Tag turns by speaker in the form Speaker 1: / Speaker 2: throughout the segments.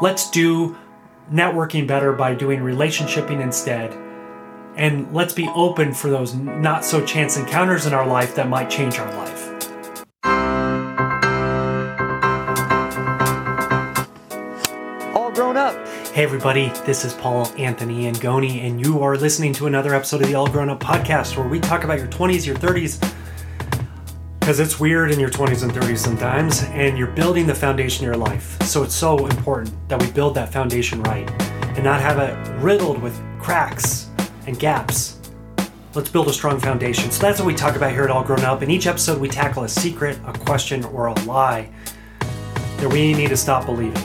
Speaker 1: let's do networking better by doing relationshiping instead. And let's be open for those not so chance encounters in our life that might change our life.
Speaker 2: All grown up.
Speaker 1: Hey, everybody, this is Paul Anthony Angone, and you are listening to another episode of the All Grown Up podcast where we talk about your 20s, your 30s, because it's weird in your 20s and 30s sometimes, and you're building the foundation of your life. So it's so important that we build that foundation right and not have it riddled with cracks and gaps. Let's build a strong foundation. So that's what we talk about here at All Grown Up. In each episode, we tackle a secret, a question, or a lie that we need to stop believing.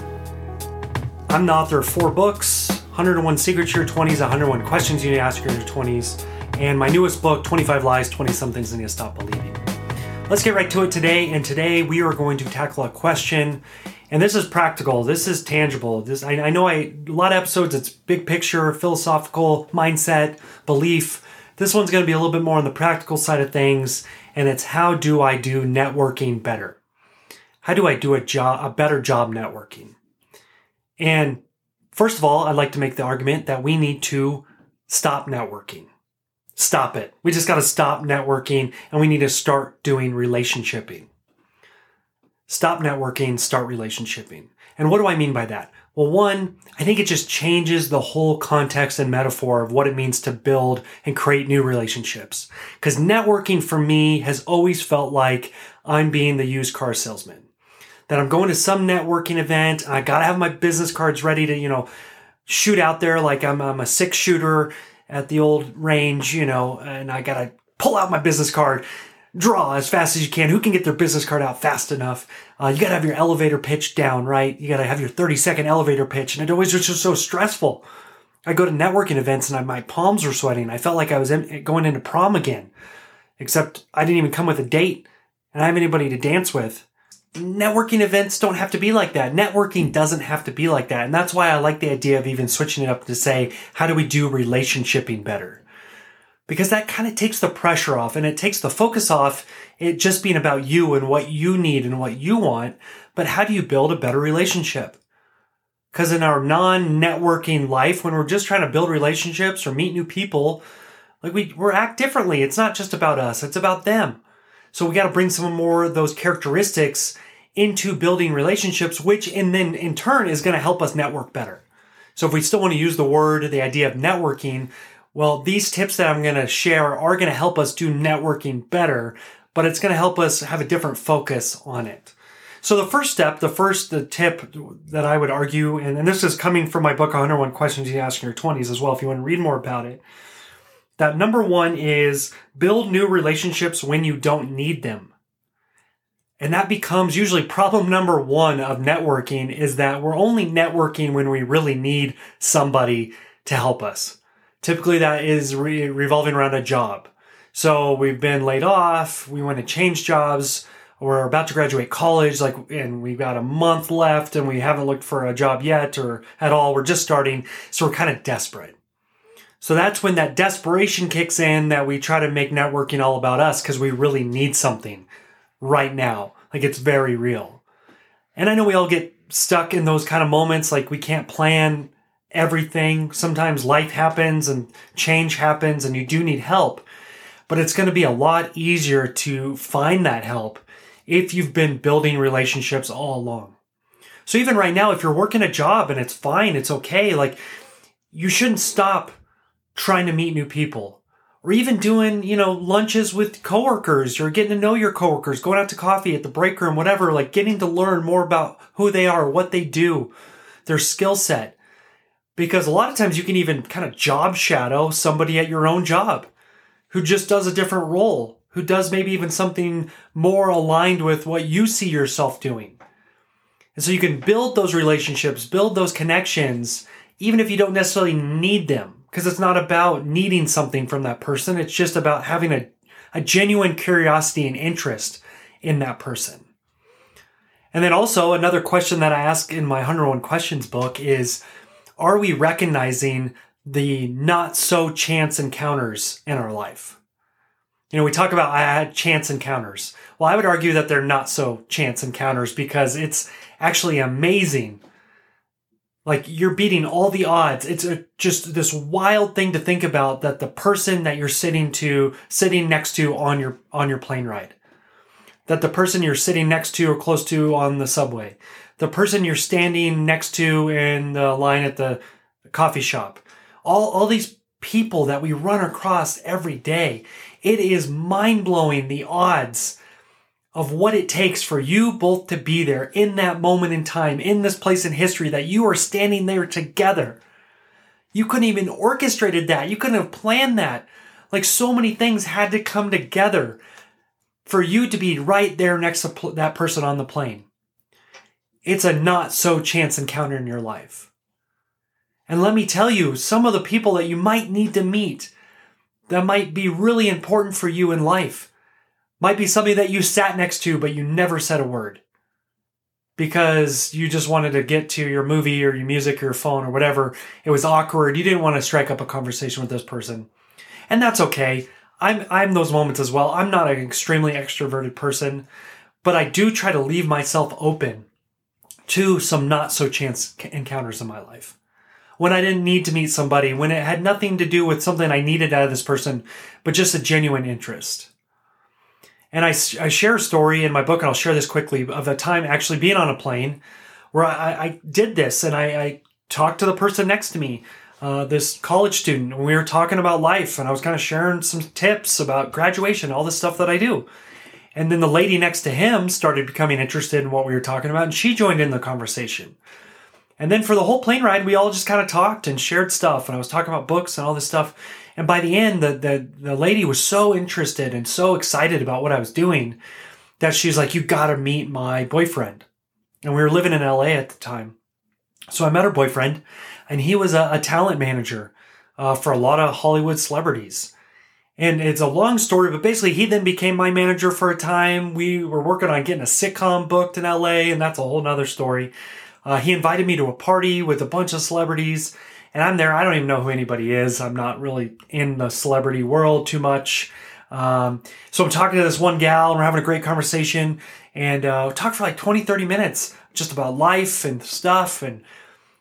Speaker 1: I'm the author of four books 101 Secrets Your 20s, 101 Questions You Need to Ask Your 20s, and my newest book, 25 Lies 20 Somethings Need to Stop Believing. Let's get right to it today. And today we are going to tackle a question. And this is practical. This is tangible. This I, I know I a lot of episodes. It's big picture, philosophical, mindset, belief. This one's going to be a little bit more on the practical side of things, and it's how do I do networking better? How do I do a job, a better job networking? And first of all, I'd like to make the argument that we need to stop networking. Stop it. We just got to stop networking and we need to start doing relationshiping. Stop networking, start relationshiping. And what do I mean by that? Well, one, I think it just changes the whole context and metaphor of what it means to build and create new relationships. Because networking for me has always felt like I'm being the used car salesman. That I'm going to some networking event, I gotta have my business cards ready to, you know, shoot out there like I'm, I'm a six shooter at the old range, you know, and I gotta pull out my business card, draw as fast as you can. Who can get their business card out fast enough? Uh, you gotta have your elevator pitch down, right? You gotta have your 30 second elevator pitch. And it always was just so stressful. I go to networking events and I, my palms were sweating. I felt like I was in, going into prom again, except I didn't even come with a date and I have anybody to dance with networking events don't have to be like that. Networking doesn't have to be like that. And that's why I like the idea of even switching it up to say, how do we do relationshiping better? Because that kind of takes the pressure off and it takes the focus off it just being about you and what you need and what you want. But how do you build a better relationship? Because in our non networking life, when we're just trying to build relationships or meet new people, like we, we act differently. It's not just about us, it's about them. So we got to bring some more of those characteristics into building relationships, which in then in turn is going to help us network better. So if we still want to use the word, the idea of networking, well, these tips that I'm going to share are going to help us do networking better, but it's going to help us have a different focus on it. So the first step, the first the tip that I would argue, and, and this is coming from my book 101 Questions You Ask in Your 20s as well, if you want to read more about it, that number one is build new relationships when you don't need them. And that becomes usually problem number one of networking is that we're only networking when we really need somebody to help us. Typically that is re- revolving around a job. So we've been laid off, we want to change jobs, we're about to graduate college, like, and we've got a month left and we haven't looked for a job yet or at all. We're just starting. So we're kind of desperate. So that's when that desperation kicks in that we try to make networking all about us because we really need something right now. Like it's very real. And I know we all get stuck in those kind of moments. Like we can't plan everything. Sometimes life happens and change happens and you do need help. But it's going to be a lot easier to find that help if you've been building relationships all along. So even right now, if you're working a job and it's fine, it's okay. Like you shouldn't stop trying to meet new people or even doing, you know, lunches with coworkers or getting to know your coworkers, going out to coffee at the break room, whatever, like getting to learn more about who they are, what they do, their skill set. Because a lot of times you can even kind of job shadow somebody at your own job who just does a different role, who does maybe even something more aligned with what you see yourself doing. And so you can build those relationships, build those connections, even if you don't necessarily need them because it's not about needing something from that person. It's just about having a, a genuine curiosity and interest in that person. And then also another question that I ask in my 101 questions book is, are we recognizing the not so chance encounters in our life? You know, we talk about I had chance encounters. Well, I would argue that they're not so chance encounters because it's actually amazing Like you're beating all the odds. It's a, just this wild thing to think about that the person that you're sitting to sitting next to on your on your plane ride. That the person you're sitting next to or close to on the subway. The person you're standing next to in the line at the coffee shop. All all these people that we run across every day. It is mind-blowing the odds of what it takes for you both to be there in that moment in time, in this place in history, that you are standing there together. You couldn't even orchestrated that. You couldn't have planned that. Like so many things had to come together for you to be right there next to that person on the plane. It's a not so chance encounter in your life. And let me tell you, some of the people that you might need to meet that might be really important for you in life might be somebody that you sat next to, but you never said a word because you just wanted to get to your movie or your music or your phone or whatever. It was awkward. You didn't want to strike up a conversation with this person. And that's okay. I'm, I'm those moments as well. I'm not an extremely extroverted person, but I do try to leave myself open to some not so chance encounters in my life. When I didn't need to meet somebody, when it had nothing to do with something I needed out of this person, but just a genuine interest. And I, I share a story in my book, and I'll share this quickly, of a time actually being on a plane where I, I did this and I, I, talked to the person next to me, uh, this college student, and we were talking about life, and I was kind of sharing some tips about graduation, all the stuff that I do. And then the lady next to him started becoming interested in what we were talking about, and she joined in the conversation. And then for the whole plane ride, we all just kind of talked and shared stuff, and I was talking about books and all this stuff. And by the end, the, the, the lady was so interested and so excited about what I was doing that she's like, You gotta meet my boyfriend. And we were living in LA at the time. So I met her boyfriend, and he was a, a talent manager uh, for a lot of Hollywood celebrities. And it's a long story, but basically, he then became my manager for a time. We were working on getting a sitcom booked in LA, and that's a whole nother story. Uh, he invited me to a party with a bunch of celebrities, and I'm there. I don't even know who anybody is. I'm not really in the celebrity world too much. Um, so I'm talking to this one gal, and we're having a great conversation, and uh, we talked for like 20, 30 minutes just about life and stuff. And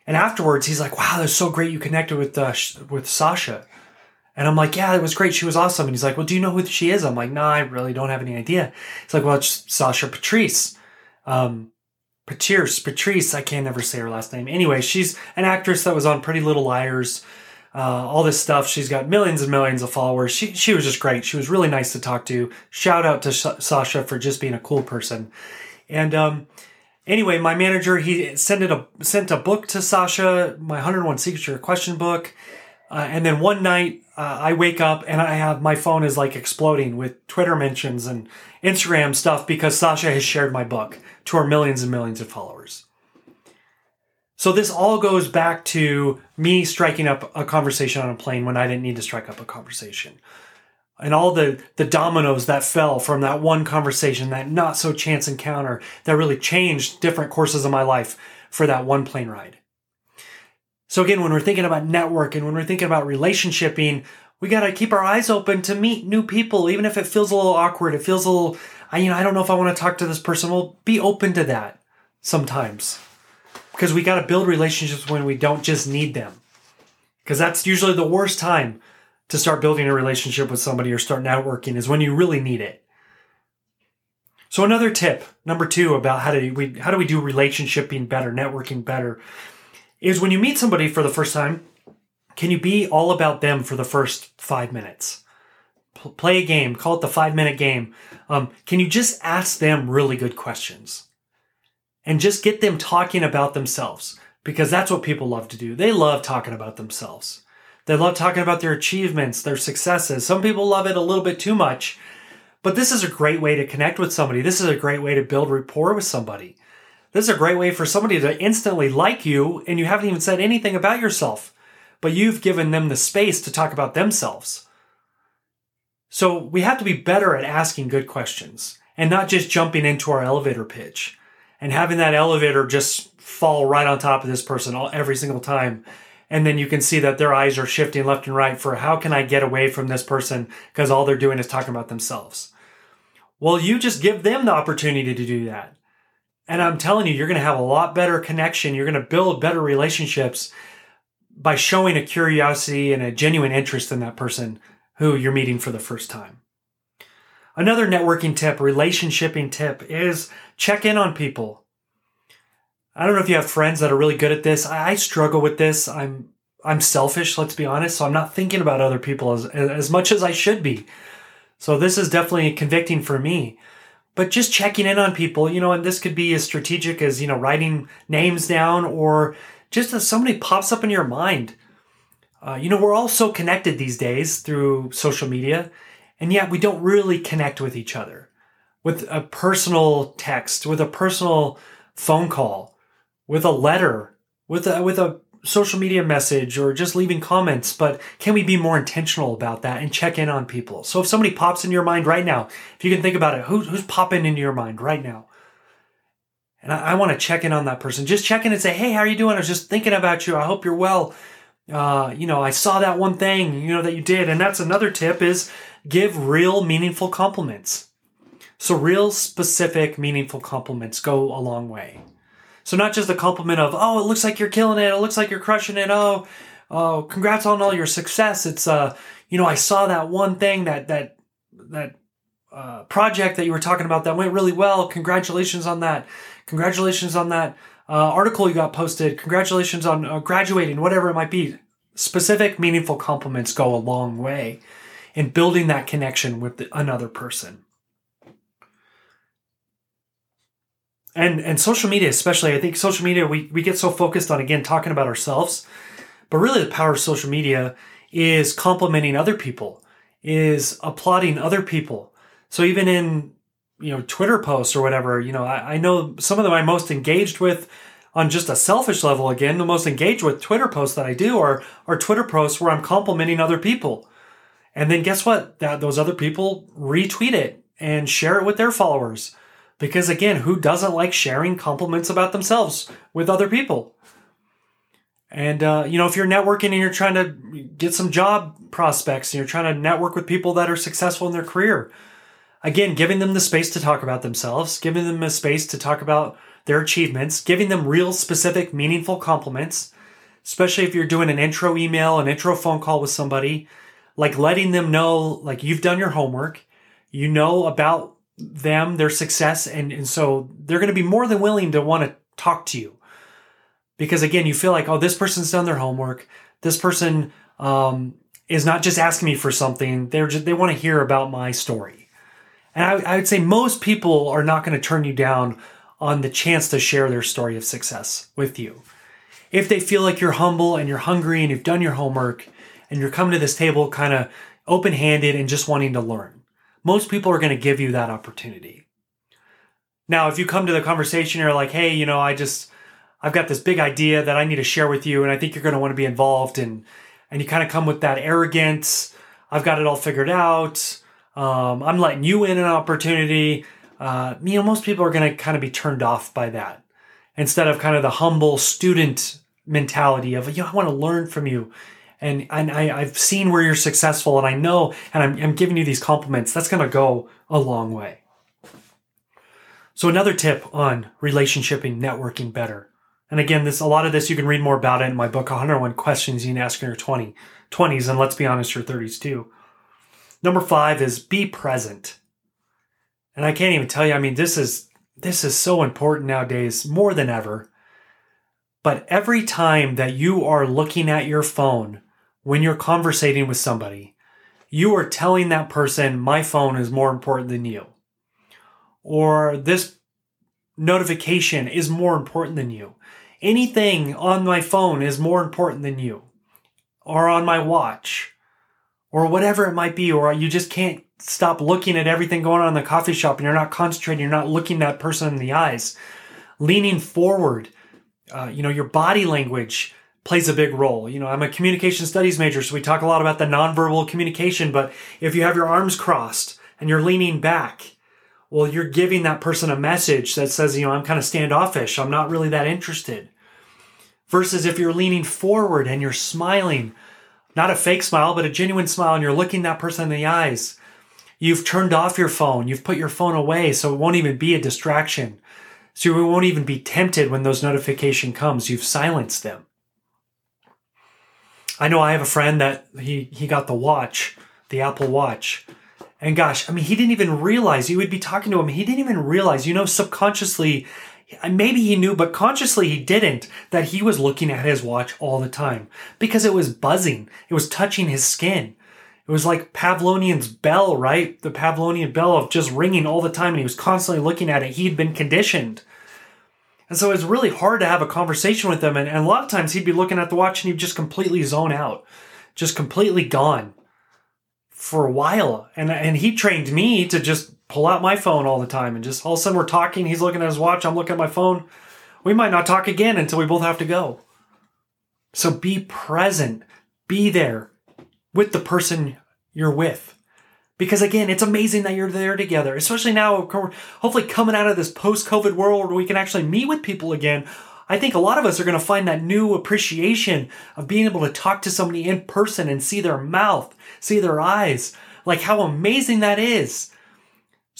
Speaker 1: and afterwards, he's like, "Wow, that's so great you connected with uh, with Sasha." And I'm like, "Yeah, it was great. She was awesome." And he's like, "Well, do you know who she is?" I'm like, "No, nah, I really don't have any idea." He's like, "Well, it's Sasha Pieterse." Um, Pieterse, Pieterse, I can't never say her last name. Anyway, she's an actress that was on Pretty Little Liars, uh, all this stuff. She's got millions and millions of followers. She she was just great. She was really nice to talk to. Shout out to Sasha for just being a cool person. And um, anyway, my manager he sent a sent a book to Sasha, my 101 signature question book. Uh, and then one night uh, I wake up and I have my phone is like exploding with Twitter mentions and Instagram stuff because Sasha has shared my book to our millions and millions of followers. So this all goes back to me striking up a conversation on a plane when I didn't need to strike up a conversation. And all the, the dominoes that fell from that one conversation, that not so chance encounter that really changed different courses of my life for that one plane ride. So again, when we're thinking about networking, when we're thinking about relationshiping, we got to keep our eyes open to meet new people, even if it feels a little awkward. It feels a little, I, you know, I don't know if I want to talk to this person. Well, be open to that sometimes because we got to build relationships when we don't just need them. Because that's usually the worst time to start building a relationship with somebody or start networking is when you really need it. So another tip, number two, about how do we how do we do relationship being better, networking better, is when you meet somebody for the first time, can you be all about them for the first five minutes? Play a game, call it the five minute game. Um, can you just ask them really good questions and just get them talking about themselves? Because that's what people love to do. They love talking about themselves. They love talking about their achievements, their successes. Some people love it a little bit too much, but this is a great way to connect with somebody. This is a great way to build rapport with somebody. This is a great way for somebody to instantly like you and you haven't even said anything about yourself, but you've given them the space to talk about themselves. So we have to be better at asking good questions and not just jumping into our elevator pitch and having that elevator just fall right on top of this person all, every single time. And then you can see that their eyes are shifting left and right for how can I get away from this person because all they're doing is talking about themselves. Well, you just give them the opportunity to do that And I'm telling you, you're going to have a lot better connection. You're going to build better relationships by showing a curiosity and a genuine interest in that person who you're meeting for the first time. Another networking tip, relationshiping tip is check in on people. I don't know if you have friends that are really good at this. I, struggle with this. I'm I'm selfish, let's be honest, so I'm not thinking about other people as as much as I should be. So this is definitely convicting for me. But just checking in on people, you know, and this could be as strategic as, you know, writing names down or just as somebody pops up in your mind. Uh, you know, we're all so connected these days through social media, and yet we don't really connect with each other with a personal text, with a personal phone call, with a letter, with a, with a social media message or just leaving comments, but can we be more intentional about that and check in on people? So if somebody pops in your mind right now, if you can think about it, who, who's popping into your mind right now? And I, I want to check in on that person. Just check in and say, hey, how are you doing? I was just thinking about you. I hope you're well. Uh, you know, I saw that one thing, you know, that you did. And that's another tip is give real meaningful compliments. So real specific meaningful compliments go a long way. So not just the compliment of, oh, it looks like you're killing it. It looks like you're crushing it. Oh, oh, congrats on all your success. It's, uh, you know, I saw that one thing that, that, that, uh, project that you were talking about that went really well. Congratulations on that. Congratulations on that uh, article you got posted. Congratulations on uh, graduating, whatever it might be. Specific, meaningful compliments go a long way in building that connection with the, another person. and and social media especially i think social media we, we get so focused on again talking about ourselves but really the power of social media is complimenting other people is applauding other people so even in you know twitter posts or whatever you know I, I know some of them i'm most engaged with on just a selfish level again. The most engaged with twitter posts that i do are are twitter posts where i'm complimenting other people. And then guess what? That those other people retweet it and share it with their followers. Because again, who doesn't like sharing compliments about themselves with other people? And, uh, you know, if you're networking and you're trying to get some job prospects and you're trying to network with people that are successful in their career, again, giving them the space to talk about themselves, giving them a space to talk about their achievements, giving them real, specific, meaningful compliments, especially if you're doing an intro email, an intro phone call with somebody, like letting them know, like you've done your homework, you know about them, their success, and, and so they're going to be more than willing to want to talk to you. Because again, you feel like, oh, this person's done their homework. This person um, is not just asking me for something; they're just, they want to hear about my story. And I, I would say most people are not going to turn you down on the chance to share their story of success with you. If they feel like you're humble and you're hungry and you've done your homework and you're coming to this table kind of open handed and just wanting to learn most people are going to give you that opportunity. Now, if you come to the conversation, you're like, hey, you know, I just, I've got this big idea that I need to share with you, and I think you're going to want to be involved. And, and you kind of come with that arrogance. I've got it all figured out. Um, I'm letting you in an opportunity. Uh, you know, most people are going to kind of be turned off by that instead of kind of the humble student mentality of, you know, I want to learn from you and and I, I've seen where you're successful, and I know, and I'm, I'm giving you these compliments. That's going to go a long way. So another tip on relationship and networking better. And again, this a lot of this you can read more about it in my book, 101 Questions You Can Ask in Your 20, 20s, and let's be honest, your 30s too. Number five is be present. And I can't even tell you, I mean, this is this is so important nowadays, more than ever. But every time that you are looking at your phone when you're conversating with somebody, you are telling that person, my phone is more important than you. Or this notification is more important than you. Anything on my phone is more important than you. Or on my watch. Or whatever it might be. Or you just can't stop looking at everything going on in the coffee shop and you're not concentrating, you're not looking that person in the eyes. Leaning forward. Uh, you know, your body language plays a big role. You know, I'm a communication studies major, so we talk a lot about the nonverbal communication, but if you have your arms crossed and you're leaning back, well, you're giving that person a message that says, you know, I'm kind of standoffish. I'm not really that interested. Versus if you're leaning forward and you're smiling, not a fake smile, but a genuine smile, and you're looking that person in the eyes. You've turned off your phone. You've put your phone away so it won't even be a distraction. So you won't even be tempted when those notification comes. You've silenced them. I know I have a friend that he, he got the watch, the Apple Watch. And gosh, I mean, he didn't even realize you would be talking to him. He didn't even realize, you know, subconsciously, maybe he knew, but consciously he didn't, that he was looking at his watch all the time because it was buzzing. It was touching his skin. It was like Pavlonian's bell, right? The Pavlonian bell of just ringing all the time and he was constantly looking at it. He'd been conditioned. And so it was really hard to have a conversation with him. And, and a lot of times he'd be looking at the watch and he'd just completely zone out, just completely gone for a while. And, and he trained me to just pull out my phone all the time and just all of a sudden we're talking. He's looking at his watch. I'm looking at my phone. We might not talk again until we both have to go. So be present, be there with the person you're with. Because again, it's amazing that you're there together, especially now, hopefully coming out of this post COVID world where we can actually meet with people again. I think a lot of us are going to find that new appreciation of being able to talk to somebody in person and see their mouth, see their eyes, like how amazing that is.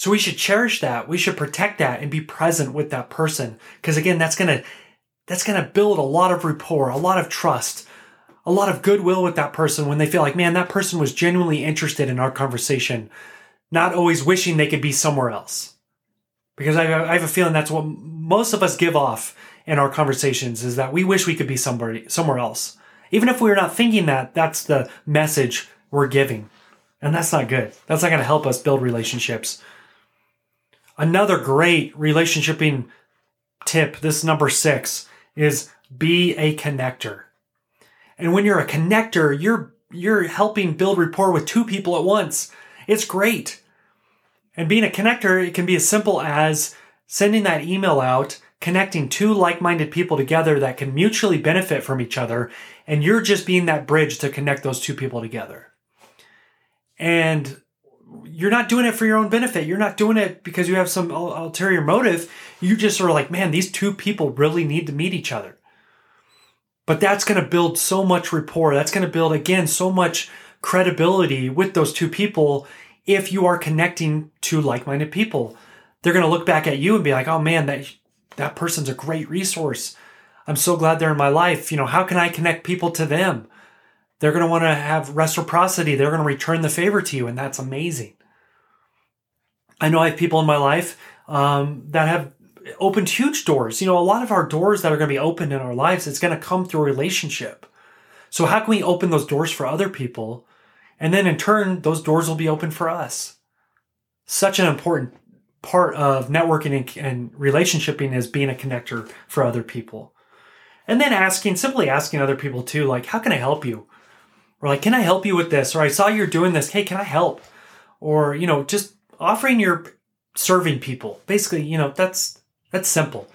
Speaker 1: So we should cherish that. We should protect that and be present with that person. Because again, that's going to, that's going to build a lot of rapport, a lot of trust, a lot of goodwill with that person when they feel like, man, that person was genuinely interested in our conversation, not always wishing they could be somewhere else. Because I, I have a feeling that's what most of us give off in our conversations is that we wish we could be somebody somewhere else. Even if we're not thinking that, that's the message we're giving. And that's not good. That's not going to help us build relationships. Another great relationshiping tip, this number six, is be a connector. And when you're a connector, you're you're helping build rapport with two people at once. It's great. And being a connector, it can be as simple as sending that email out, connecting two like-minded people together that can mutually benefit from each other, and you're just being that bridge to connect those two people together. And you're not doing it for your own benefit. You're not doing it because you have some ulterior motive. You just are like, man, these two people really need to meet each other. But that's going to build so much rapport. That's going to build, again, so much credibility with those two people if you are connecting to like minded people. They're going to look back at you and be like, oh man, that, that person's a great resource. I'm so glad they're in my life. You know, how can I connect people to them? They're going to want to have reciprocity. They're going to return the favor to you, and that's amazing. I know I have people in my life um, that have opened huge doors. You know, a lot of our doors that are going to be opened in our lives, it's going to come through a relationship. So how can we open those doors for other people? And then in turn, those doors will be open for us. Such an important part of networking and, and relationshiping is being a connector for other people. And then asking, simply asking other people too, like, how can I help you? Or like, can I help you with this? Or I saw you're doing this. Hey, can I help? Or, you know, just offering your serving people. Basically, you know, that's that's simple.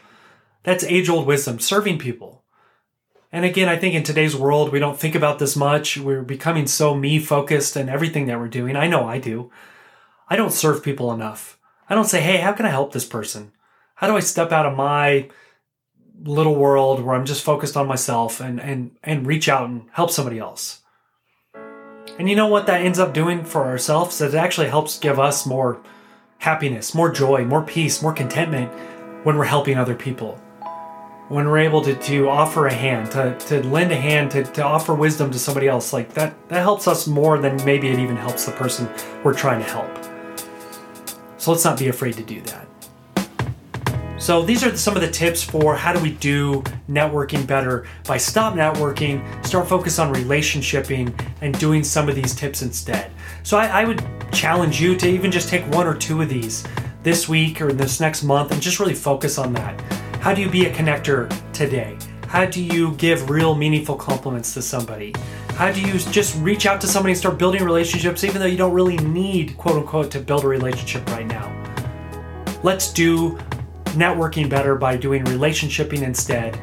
Speaker 1: That's age old wisdom, serving people. And again, I think in today's world, we don't think about this much. We're becoming so me focused in everything that we're doing. I know I do. I don't serve people enough. I don't say, hey, how can I help this person? How do I step out of my little world where I'm just focused on myself and, and, and reach out and help somebody else? And you know what that ends up doing for ourselves? That It actually helps give us more happiness, more joy, more peace, more contentment when we're helping other people. When we're able to, to offer a hand, to, to lend a hand, to, to offer wisdom to somebody else, like that, that helps us more than maybe it even helps the person we're trying to help. So let's not be afraid to do that. So these are some of the tips for how do we do networking better by stop networking, start focus on relationshiping, and doing some of these tips instead. So I, I would challenge you to even just take one or two of these this week or this next month and just really focus on that. How do you be a connector today? How do you give real meaningful compliments to somebody? How do you just reach out to somebody and start building relationships even though you don't really need, quote unquote, to build a relationship right now? Let's do networking better by doing relationshiping instead.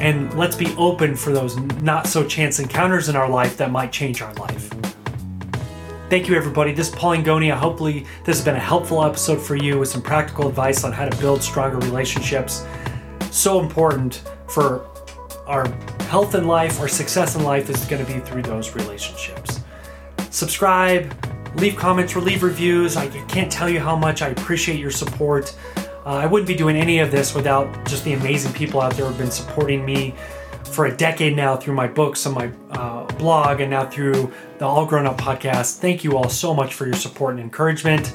Speaker 1: And let's be open for those not so chance encounters in our life that might change our life. Thank you, everybody. This is Paul Angone. Hopefully, this has been a helpful episode for you with some practical advice on how to build stronger relationships. So important for our health in life, our success in life is going to be through those relationships. Subscribe, leave comments, or leave reviews. I can't tell you how much I appreciate your support. Uh, I wouldn't be doing any of this without just the amazing people out there who've been supporting me for a decade now through my books and my uh, blog and now through the All Grown Up podcast. Thank you all so much for your support and encouragement.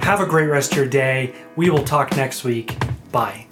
Speaker 1: Have a great rest of your day. We will talk next week. Bye.